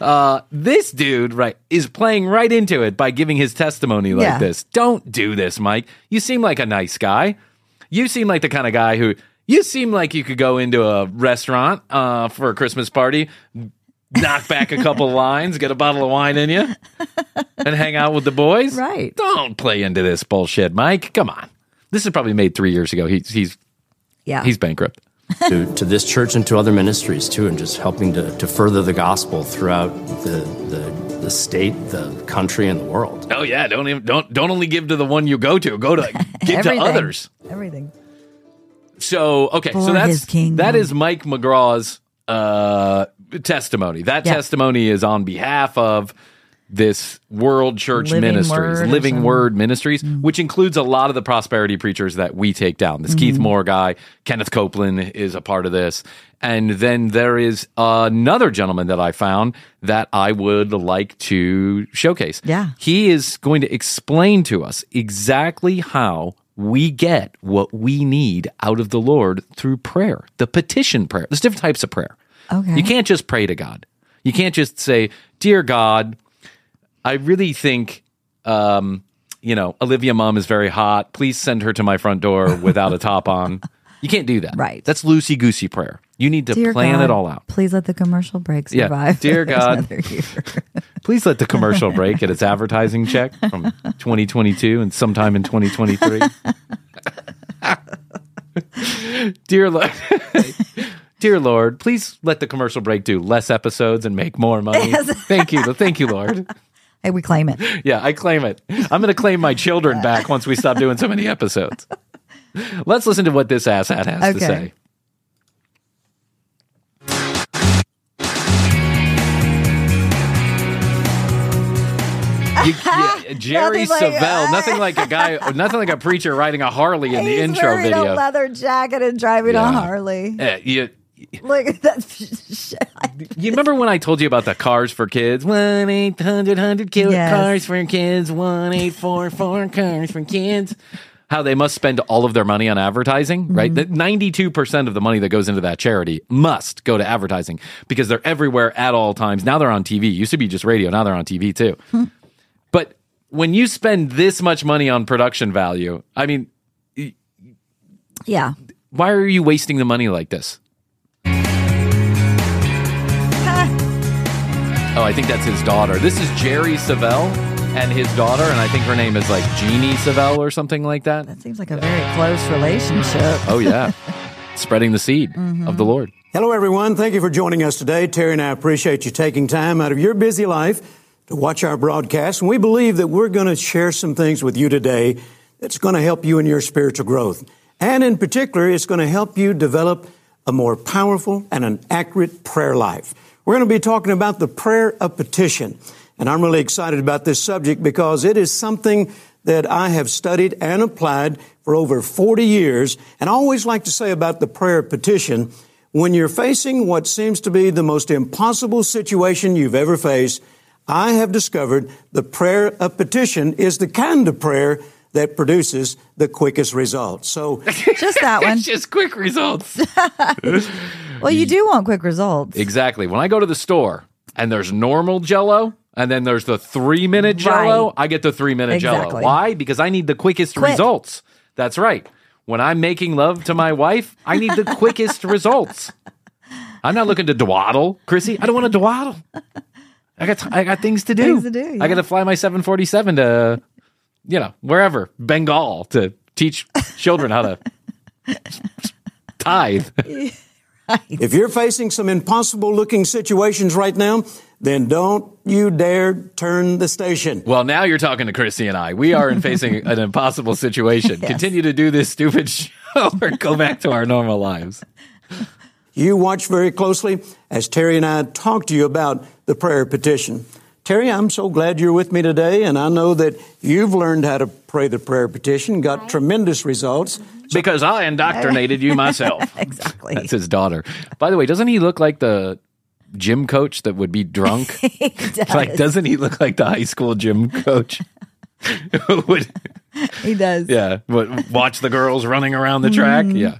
uh, this dude, right, is playing right into it by giving his testimony like Yeah. this. Don't do this, Mike. You seem like a nice guy. You seem like the kind of guy who you seem like you could go into a restaurant uh, for a Christmas party, knock back a couple lines, get a bottle of wine in you, and hang out with the boys. Right. Don't play into this bullshit, Mike. Come on. This is probably made three years ago. He's he's Yeah. he's bankrupt. to, to this church and to other ministries too, and just helping to, to further the gospel throughout the, the, the state, the country, and the world. Oh yeah, don't even don't don't only give to the one you go to. Go to give to others. Everything. So okay, so that's that is Mike McGraw's uh, testimony. That Yeah. testimony is on behalf of this World Church Living Ministries, Word or Living. Word Ministries, which includes a lot of the prosperity preachers that we take down. This Mm-hmm. Keith Moore guy, Kenneth Copeland is a part of this. And then there is another gentleman that I found that I would like to showcase. Yeah. He is going to explain to us exactly how we get what we need out of the Lord through prayer, the petition prayer. There's different types of prayer. Okay. You can't just pray to God. You can't just say, Dear God, I really think, um, you know, Olivia mom is very hot. Please send her to my front door without a top on. You can't do that. Right. That's loosey goosey prayer. You need to Dear plan God, it all out. Please let the commercial break Yeah. survive. Dear God. Please let the commercial break get its advertising check from 2022 and sometime in 2023. Dear Lord, dear Lord, please let the commercial break do less episodes and make more money. Thank you, thank you, Lord. hey, we claim it. Yeah, I claim it. I'm going to claim my children back once we stop doing so many episodes. Let's listen to what this asshat has to say. You, yeah, Jerry Nothing like- Savelle, nothing like a guy, nothing like a preacher riding a Harley in the intro wearing video. a leather jacket and driving Yeah. a Harley. Uh, you, Look at that shit. You remember when I told you about the cars for kids? One eight hundred hundred kill Yes. cars for kids. One eight four four cars for kids. How they must spend all of their money on advertising, right? That ninety-two percent of the money that goes into that charity must go to advertising because they're everywhere at all times. Now they're on TV. Used to be just radio. Now they're on TV too. But when you spend this much money on production value, I mean, Yeah. why are you wasting the money like this? Oh, I think that's his daughter. This is Jerry Savelle and his daughter, and I think her name is like Jeannie Savelle or something like that. That seems like a very close relationship. Oh yeah, spreading the seed of mm-hmm. the Lord. Hello, everyone. Thank you for joining us today. Terri and I appreciate you taking time out of your busy life to watch our broadcast. And we believe that we're going to share some things with you today that's going to help you in your spiritual growth. And in particular, it's going to help you develop a more powerful and an accurate prayer life. We're going to be talking about the prayer of petition. And I'm really excited about this subject because it is something that I have studied and applied for over 40 years. And I always like to say about the prayer of petition, when you're facing what seems to be the most impossible situation you've ever faced, I have discovered the prayer of petition is the kind of prayer that produces the quickest results. So Just that one. It's just quick results. Well, you do want quick results. exactly. When I go to the store and there's normal Jello. And then there's the three minute Jello. Right. I get the three minute Jello. Why? Because I need the quickest Quick. results. That's right. When I'm making love to my wife, I need the quickest results. I'm not looking to dwaddle, Krissy. I don't want to dwaddle. I got I got things to do. Things to do, I got to fly my 747 to, you know, wherever Bengal to teach children how to tithe. if you're facing some impossible looking situations right now, then don't you dare turn the station. Well, now you're talking to Krissy and I. We are in facing an impossible situation. Continue to do this stupid show or go back to our normal lives. You watch very closely as Terri and I talk to you about the prayer petition. Terri, I'm so glad you're with me today, and I know that you've learned how to pray the prayer petition, got tremendous results. Because I indoctrinated you myself. Exactly. That's his daughter. By the way, doesn't he look like the gym coach that would be drunk? He does. like, doesn't he look like the high school gym coach? Would, he does. yeah, would watch the girls running around the track? Mm-hmm. Yeah.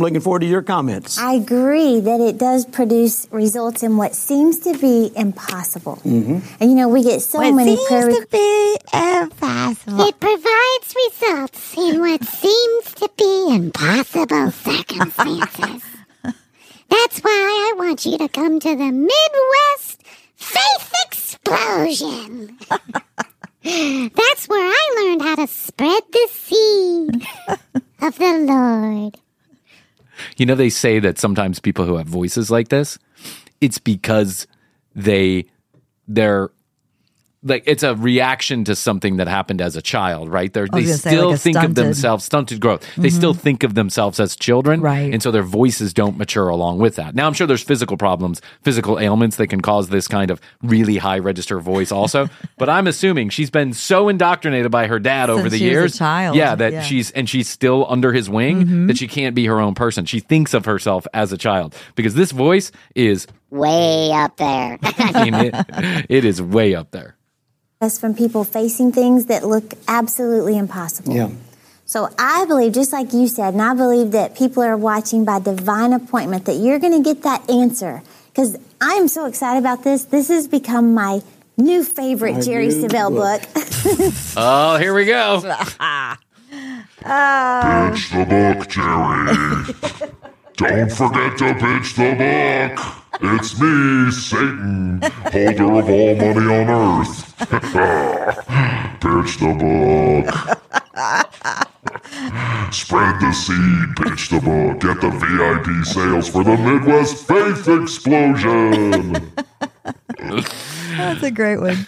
Looking forward to your comments. I agree that it does produce results in what seems to be impossible. Mm-hmm. And you know, we get so What many seems prayer to be impossible. It provides results in what seems to be impossible circumstances. That's why I want you to come to the Midwest Faith Explosion. That's where I learned how to spread the seed of the Lord. You know, they say that sometimes people who have voices like this, it's because they they're like it's a reaction to something that happened as a child, right? They're, they gonna say, still like think of themselves stunted growth. They still think of themselves as children, Right. And so their voices don't mature along with that. Now, I'm sure there's physical problems, physical ailments that can cause this kind of really high register voice, also. but I'm assuming she's been so indoctrinated by her dad over the she was a years, child. yeah, that Yeah. Mm-hmm. she's and she's still under his wing that she can't be her own person. She thinks of herself as a child because this voice is Way up there. It, it is way up there. That's from people facing things that look absolutely impossible. Yeah. So I believe, just like you said, and I believe that people are watching by divine appointment, that you're going to get that answer. Because I'm so excited about this. This has become my new favorite My Jerry new Savelle book. book. Oh, here we go. Uh, Pitch the book, Jerry. Don't forget to pitch the book. It's me, Satan, holder of all money on earth. pitch the book. Spread the seed, pitch the book. Get the VIP sales for the Midwest Faith Explosion. That's a great one.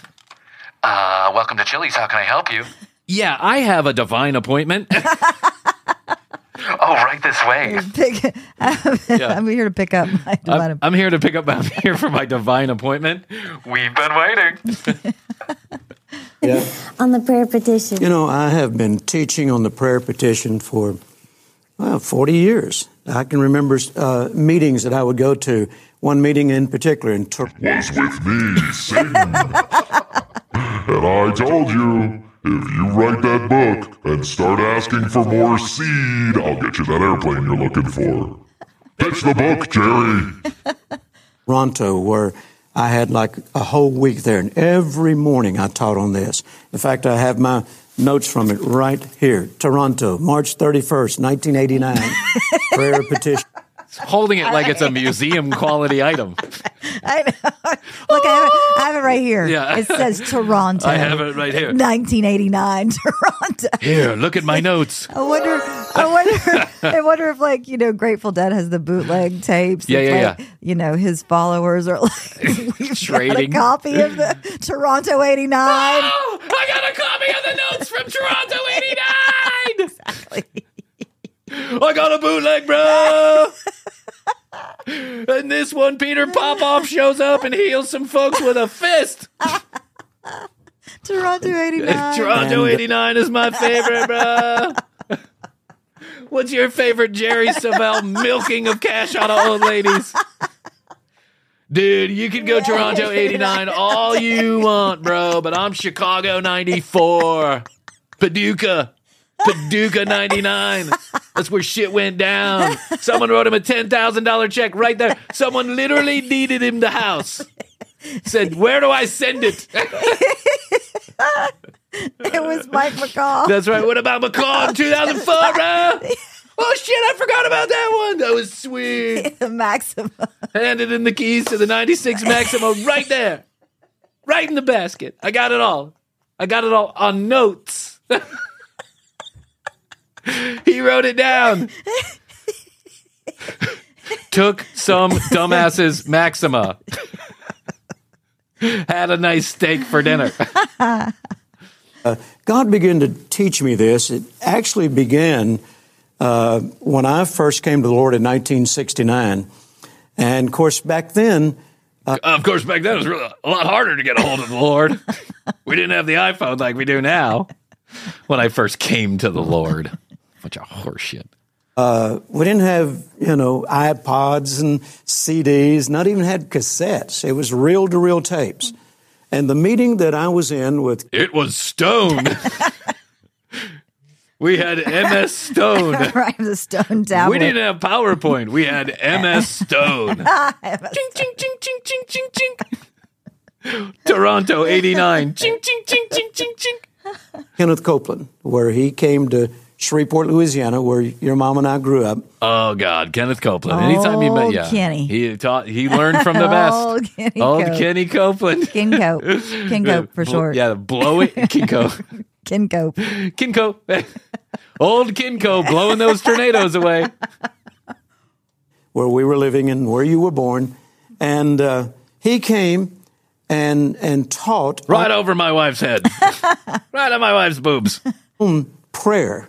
Uh, welcome to Chili's. How can I help you? Yeah, I have a divine appointment. Oh, right this way. Pick, I'm here to pick up my divine I'm, I'm here to pick up. I'm here for my divine appointment. We've been waiting. Yeah. on the prayer petition. You know, I have been teaching on the prayer petition for, well, 40 years. I can remember uh, meetings that I would go to. One meeting in particular in Tor- was with me, Satan. and I told you, if you write that book and start asking for more seed, I'll get you that airplane you're looking for. Pitch the book, Jerry. Toronto, where I had like a whole week there, and every morning I taught on this. In fact, I have my notes from it right here. Toronto, March 31st, 1989. Prayer petition. Holding it like it's a museum quality item. I know. Look, I have, it, I have it right here. Yeah. It says Toronto. I have it right here. 1989 Toronto. Here, look at my notes. I wonder. I wonder. I wonder if, like, you know, Grateful Dead has the bootleg tapes. Yeah, yeah, like, yeah. You know, his followers are like, we've got a copy of the Toronto '89. Oh, I got a copy of the notes from Toronto 89. Exactly. I got a bootleg, bro. and this one, Peter Popoff shows up and heals some folks with a fist. Toronto '89. Toronto 89 is my favorite, bro. What's your favorite Jerry Savelle milking of cash out of old ladies? Dude, you can go Toronto 89 all you want, bro, but I'm Chicago 94. Paducah. Paducah 99. That's where shit went down. Someone wrote him a $10,000 check right there. Someone literally deeded him the house. Said, Where do I send it? It was Mike McCall. That's right. What about McCall in 2004, bro? Oh shit, I forgot about that one. That was sweet. the Maxima. Handed in the keys to the 96 Maximo right there. Right in the basket. I got it all. I got it all on notes. he wrote it down. Took some dumbasses Maxima. Had a nice steak for dinner. Uh, God began to teach me this. It actually began uh, when I first came to the Lord in 1969. And of course, back then, uh, uh, of course, back then it was really a lot harder to get a hold of the Lord. we didn't have the iPhone like we do now. When I first came to the Lord, bunch of horseshit. uh, we didn't have, you know, iPods and CDs, not even had cassettes. It was reel to reel tapes. And the meeting that I was in with It was Stone. we had MS Stone. right, the stone tablet. We didn't have PowerPoint. We had MS Stone. ching, ching, ching, ching, ching, ching, ching. Toronto 89. Ching, ching, ching, ching, ching, ching. Kenneth Copeland, where he came to Shreveport, Louisiana, where your mom and I grew up. Oh God, Kenneth Copeland. Anytime you met, yeah, Kenny. he taught. He learned from the best. Old Kenny Old Cope. Kenny Copeland. Ken Cope. Ken Cope for sure. Yeah, blow it, Kinko. Ken Cope. Kinko. Old Kinko blowing those tornadoes away. where we were living and where you were born. And uh, he came and and taught Right over my wife's head. right on my wife's boobs. prayer.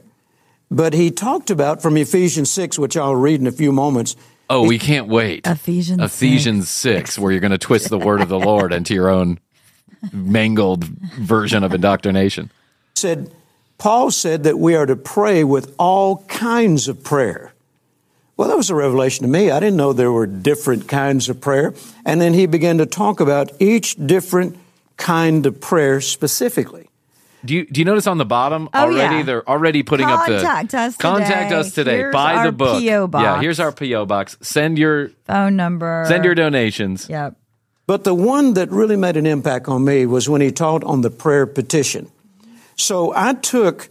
But he talked about from Ephesians 6, which I'll read in a few moments. Oh, we can't wait. Ephesians. Ephesians 6, where you're going to twist the word of the Lord into your own mangled version of indoctrination. Said Paul said that we are to pray with all kinds of prayer. Well, that was a revelation to me. I didn't know there were different kinds of prayer. And then he began to talk about each different kind of prayer specifically. Do you do you notice on the bottom Oh, already yeah. they're already putting up the Contact us contact today. us today. Here's Buy our the book. PO Yeah, here's our PO box. Send your Phone number. send your donations. Yep. But the one that really made an impact on me was when he taught on the prayer petition. So I took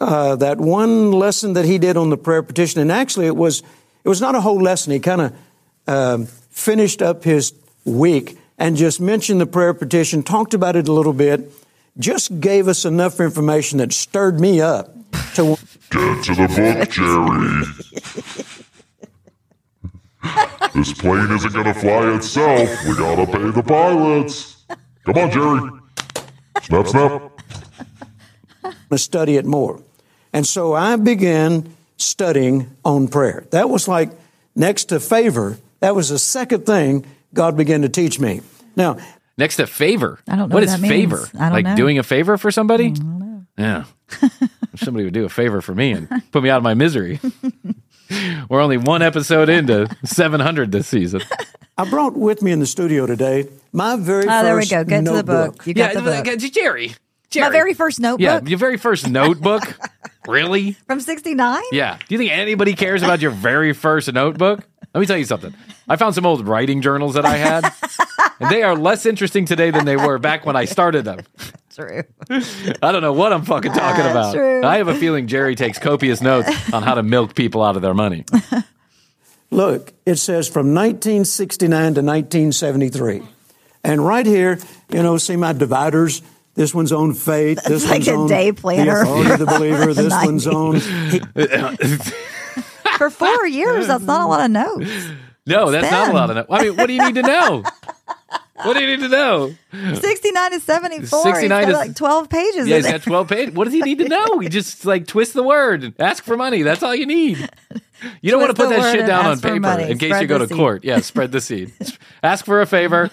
uh, that one lesson that he did on the prayer petition, and actually it was it was not a whole lesson. He kind of um, finished up his week and just mentioned the prayer petition, talked about it a little bit, just gave us enough information that stirred me up to. Get to the book, Jerry. this plane isn't gonna fly itself. We gotta pay the pilots. Come on, Jerry. Snap, snap. to study it more. And so I began studying on prayer. That was like next to favor, that was the second thing God began to teach me. Now, Next to favor. I don't know what what is that means. favor? I don't like know. doing a favor for somebody? Mm, yeah. if somebody would do a favor for me and put me out of my misery. We're only one episode into 700 this season. I brought with me in the studio today my very Oh, first there we go. Get to the notebook. book. You got the book. Jerry. My very first notebook Yeah, your very first notebook. really? from '69. Yeah. Do you think anybody cares about your very first notebook? Let me tell you something. I found some old writing journals that I had, and they are less interesting today than they were back when I started them. True. I don't know what I'm fucking talking about. true. I have a feeling Jerry takes copious notes on how to milk people out of their money. Look, it says from 1969 to 1973. And right here, you know, see my dividers. This one's on faith. This like one's a on day planner The authority the believer. for the This one's on. For four years, that's not a lot of notes. No, that's not a lot of notes. I mean, what do you need to know? What do you need to know? 69 to 74. 69 he's got is- like 12 pages. Yeah, he's got 12 pages. What does he need to know? He just like twist the word and ask for money. That's all you need. You don't want to put that shit down on paper money. in case Spread you go to seed. court. Yeah, spread the seed. ask for a favor.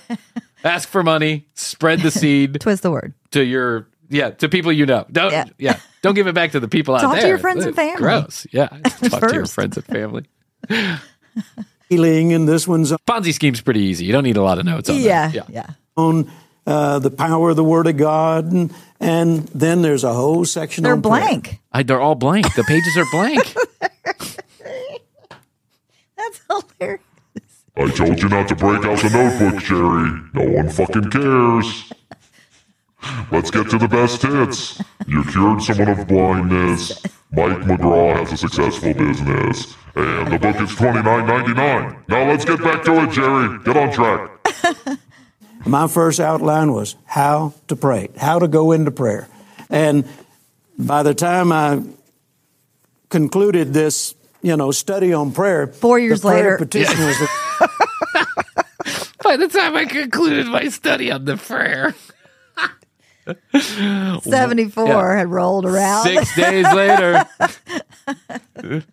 Ask for money. Spread the seed Twist the word. to your yeah to people you know. Don't yeah. Yeah. Don't give it back to the people out Talk there. to your friends and family. Gross. Yeah. Talk to your friends and family. Healing, and this one's Ponzi scheme's pretty easy. You don't need a lot of notes on Yeah, that. yeah. yeah. on uh, the power of the Word of God. And, and then there's a whole section They're on blank. I, they're all blank. The pages are blank. That's hilarious. I told you not to break out the notebook, Jerry. No one fucking cares. Let's get to the best hits. You cured someone of blindness. Mike McGraw has a successful business. And the book is twenty nine ninety nine. Now let's get back to it, Jerry. Get on track. My first outline was how to pray, how to go into prayer. And by the time I concluded this, you know, study on prayer, Four years the later. petition was the By the time I concluded my study on the prayer. 74 Yeah. had rolled around. Six days later.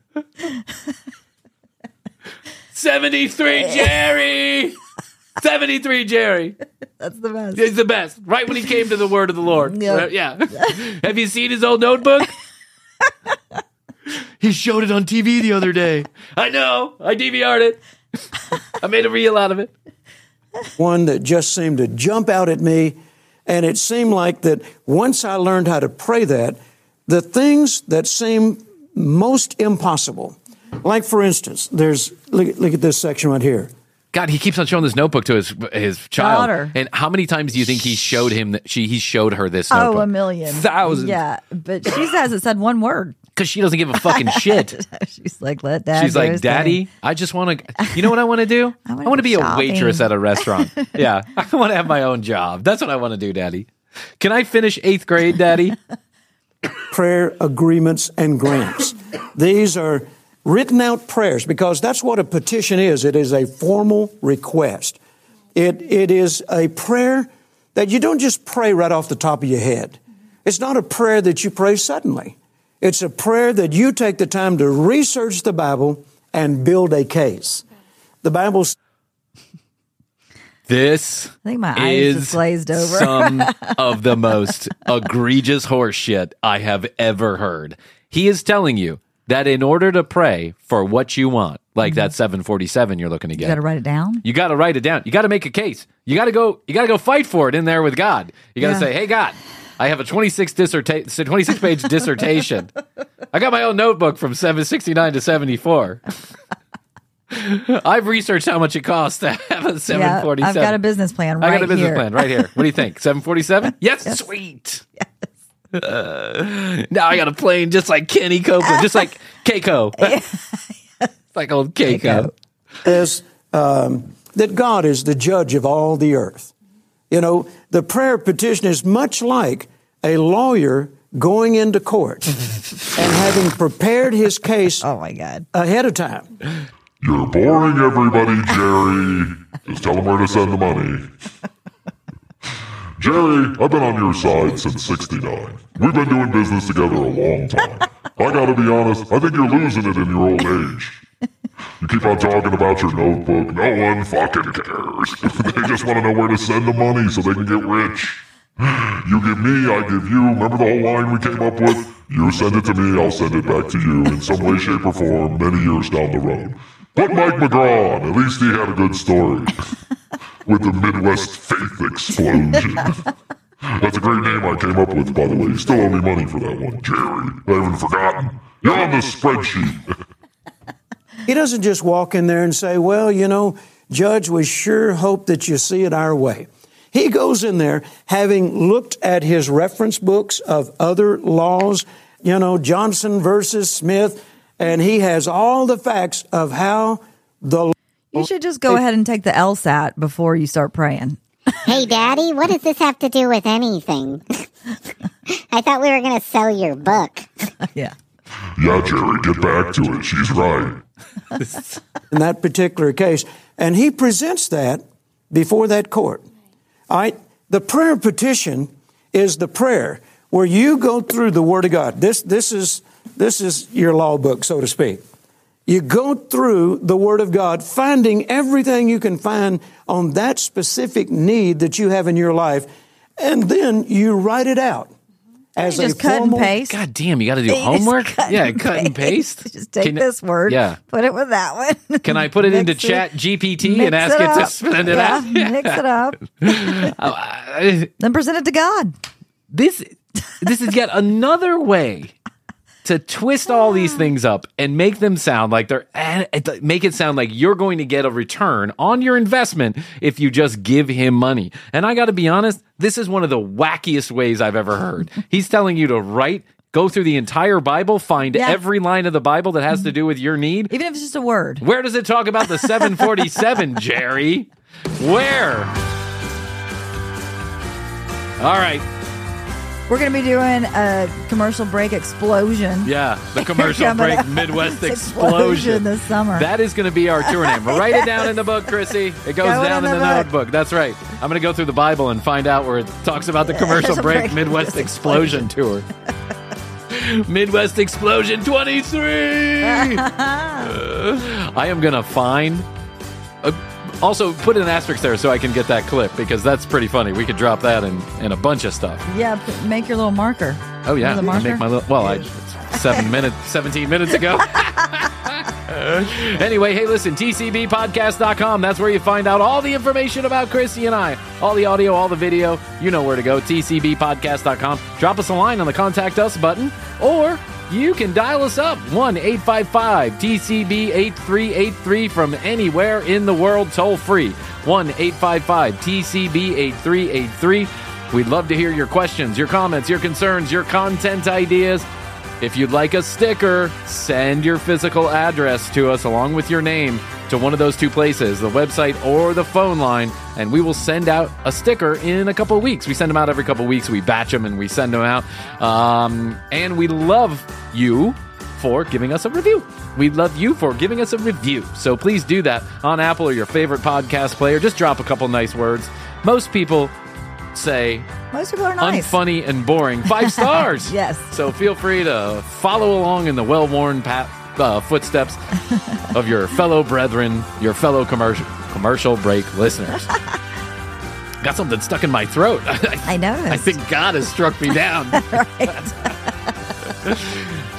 73 Jerry! 73 Jerry! That's the best. He's the best. Right when he came to the word of the Lord. Yeah. Right, yeah. Have you seen his old notebook? he showed it on TV the other day. I know. I DVR'd it. I made a reel out of it. one that just seemed to jump out at me. And it seemed like that once I learned how to pray that, the things that seem most impossible, like for instance, there's, look, look at this section right here. God, he keeps on showing this notebook to his his child. Daughter. And how many times do you think he showed him that she he showed her this Oh, a million. Yeah. But she hasn't said one word. Because she doesn't give a fucking shit. She's like, let dad She's like, Daddy, thing." I just want to. You know what I want to do? I wanna want to go be a waitress at a restaurant. yeah, I want to have my own job. That's what I want to do, Daddy. Can I finish eighth grade, Daddy? prayer agreements and grants. These are written out prayers because that's what a petition is. It is a formal request. It, it is a prayer that you don't just pray right off the top of your head. It's not a prayer that you pray suddenly. It's a prayer that you take the time to research the Bible and build a case. The Bible This I think my eyes is just glazed over. some of the most egregious horseshit I have ever heard. He is telling you that in order to pray for what you want, like that 747 you're looking to Mm-hmm. you got to write it down. You got to write it down. You got to make a case. You got to go. You got to go fight for it in there with God. You got to Yeah. say, "Hey, God, I have a 26 disserta- 26 page dissertation. I got my own notebook from 769 to 74. I've researched how much it costs to have a 747. Yeah, I've got a business plan right I got a business here. plan right here. What do you think? 747? Yes, sweet. Uh, now I got a plane just like Kenny Copeland, just like Keiko. Like old Keiko. is um, that God is the judge of all the earth. You know, the prayer petition is much like a lawyer going into court and having prepared his case oh my God. ahead of time. You're boring everybody, Jerry. Just tell them where to send the money. Jerry, I've been on your side since 69. We've been doing business together a long time. I gotta be honest, I think you're losing it in your old age. You keep on talking about your notebook. No one fucking cares. they just want to know where to send the money so they can get rich. You give me, I give you. Remember the whole line we came up with? You send it to me, I'll send it back to you in some way, shape, or form many years down the road. Put Mike McGraw. At least he had a good story. with the Midwest Faith Explosion. That's a great name I came up with, by the way. Still owe me money for that one, Jerry. I haven't forgotten. You're on the spreadsheet. He doesn't just walk in there and say, Well, you know, Judge, we sure hope that you see it our way. He goes in there having looked at his reference books of other laws, you know, Johnson versus Smith, and he has all the facts of how the You should just go ahead and take the LSAT before you start praying. Hey, Daddy, what does this have to do with anything? I thought we were going to sell your book. yeah. Yeah, Jerry, get back to it. She's right. in that particular case. And he presents that before that court. Right? The prayer petition is the prayer where you go through the Word of God. This, this, is, this is your law book, so to speak. You go through the Word of God, finding everything you can find on that specific need that you have in your life, and then you write it out. As You a just cut and paste. God damn, you got to do homework? cut Yeah, and cut and paste. Just take Can- this word, Yeah. put it with that one. Can I put it into Mix Chat GPT and ask it, to up. spend it yeah, out? Mix it up. Oh, then present it to God. This this is yet another way to twist all these things up and make them sound like they're and make it sound like you're going to get a return on your investment if you just give him money. And I got to be honest, this is one of the wackiest ways I've ever heard. He's telling you to write Go through the entire Bible, find Yeah. every line of the Bible that has to mm-hmm. do with your need. Even if it's just a word. Where does it talk about the 747, Jerry? Where? All right. We're going to be doing a commercial break explosion. Yeah, the commercial break. Midwest Explosion explosion this summer. That is going to be our tour name. Write it down in the book, Krissy. It goes Go down in the the book. notebook. That's right. I'm going to go through the Bible and find out where it talks about the commercial break break Midwest Midwest explosion tour. Midwest explosion 23. Uh, I am going to find. Uh, also, put an asterisk there so I can get that clip because that's pretty funny. We could drop that in, in a bunch of stuff. Yeah, p- make your little marker. Oh yeah, the I marker? make my little. Well, I seven minutes, seventeen minutes ago. anyway, hey, listen, tcbpodcast.com. That's where you find out all the information about Krissy and I, all the audio, all the video. You know where to go. tcbpodcast.com. Drop us a line on the contact us button, or you can dial us up 1 855 TCB 8383 from anywhere in the world, toll free. 1 855 TCB 8383. We'd love to hear your questions, your comments, your concerns, your content ideas. If you'd like a sticker, send your physical address to us along with your name to one of those two places, the website or the phone line, and we will send out a sticker in a couple of weeks. We send them out every couple of weeks. We batch them and we send them out. Um, and we love you for giving us a review. We love you for giving us a review. So please do that on Apple or your favorite podcast player. Just drop a couple nice words. Most people say Most people are nice. unfunny and boring. Five stars. Yes. So feel free to follow along in the well-worn pat, uh, footsteps of your fellow brethren, your fellow commercial commercial break listeners. Got something stuck in my throat. I noticed. I think God has struck me down.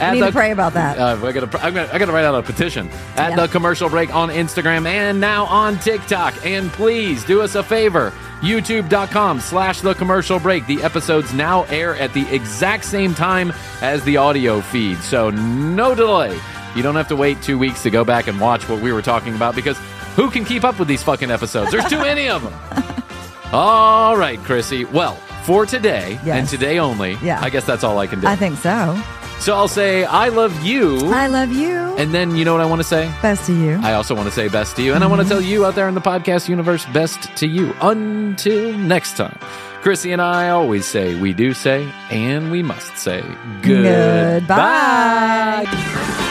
I need to pray about that. Uh, I gotta, I'm gonna, I gotta write out a petition at Yeah. the commercial break on Instagram and now on TikTok. And please do us a favor. YouTube.com slash the commercial break. The episodes now air at the exact same time as the audio feed. So no delay. You don't have to wait two weeks to go back and watch what we were talking about because who can keep up with these fucking episodes? There's too many of them. All right, Krissy. Well, for today and today only, Yeah. I guess that's all I can do. I think so. So I'll say, I love you. I love you. And then you know what I want to say? Best to you. I also want to say best to you. And I want to mm-hmm. tell you out there in the podcast universe, best to you. Until next time. Krissy and I always say, we do say, and we must say, goodbye. Goodbye.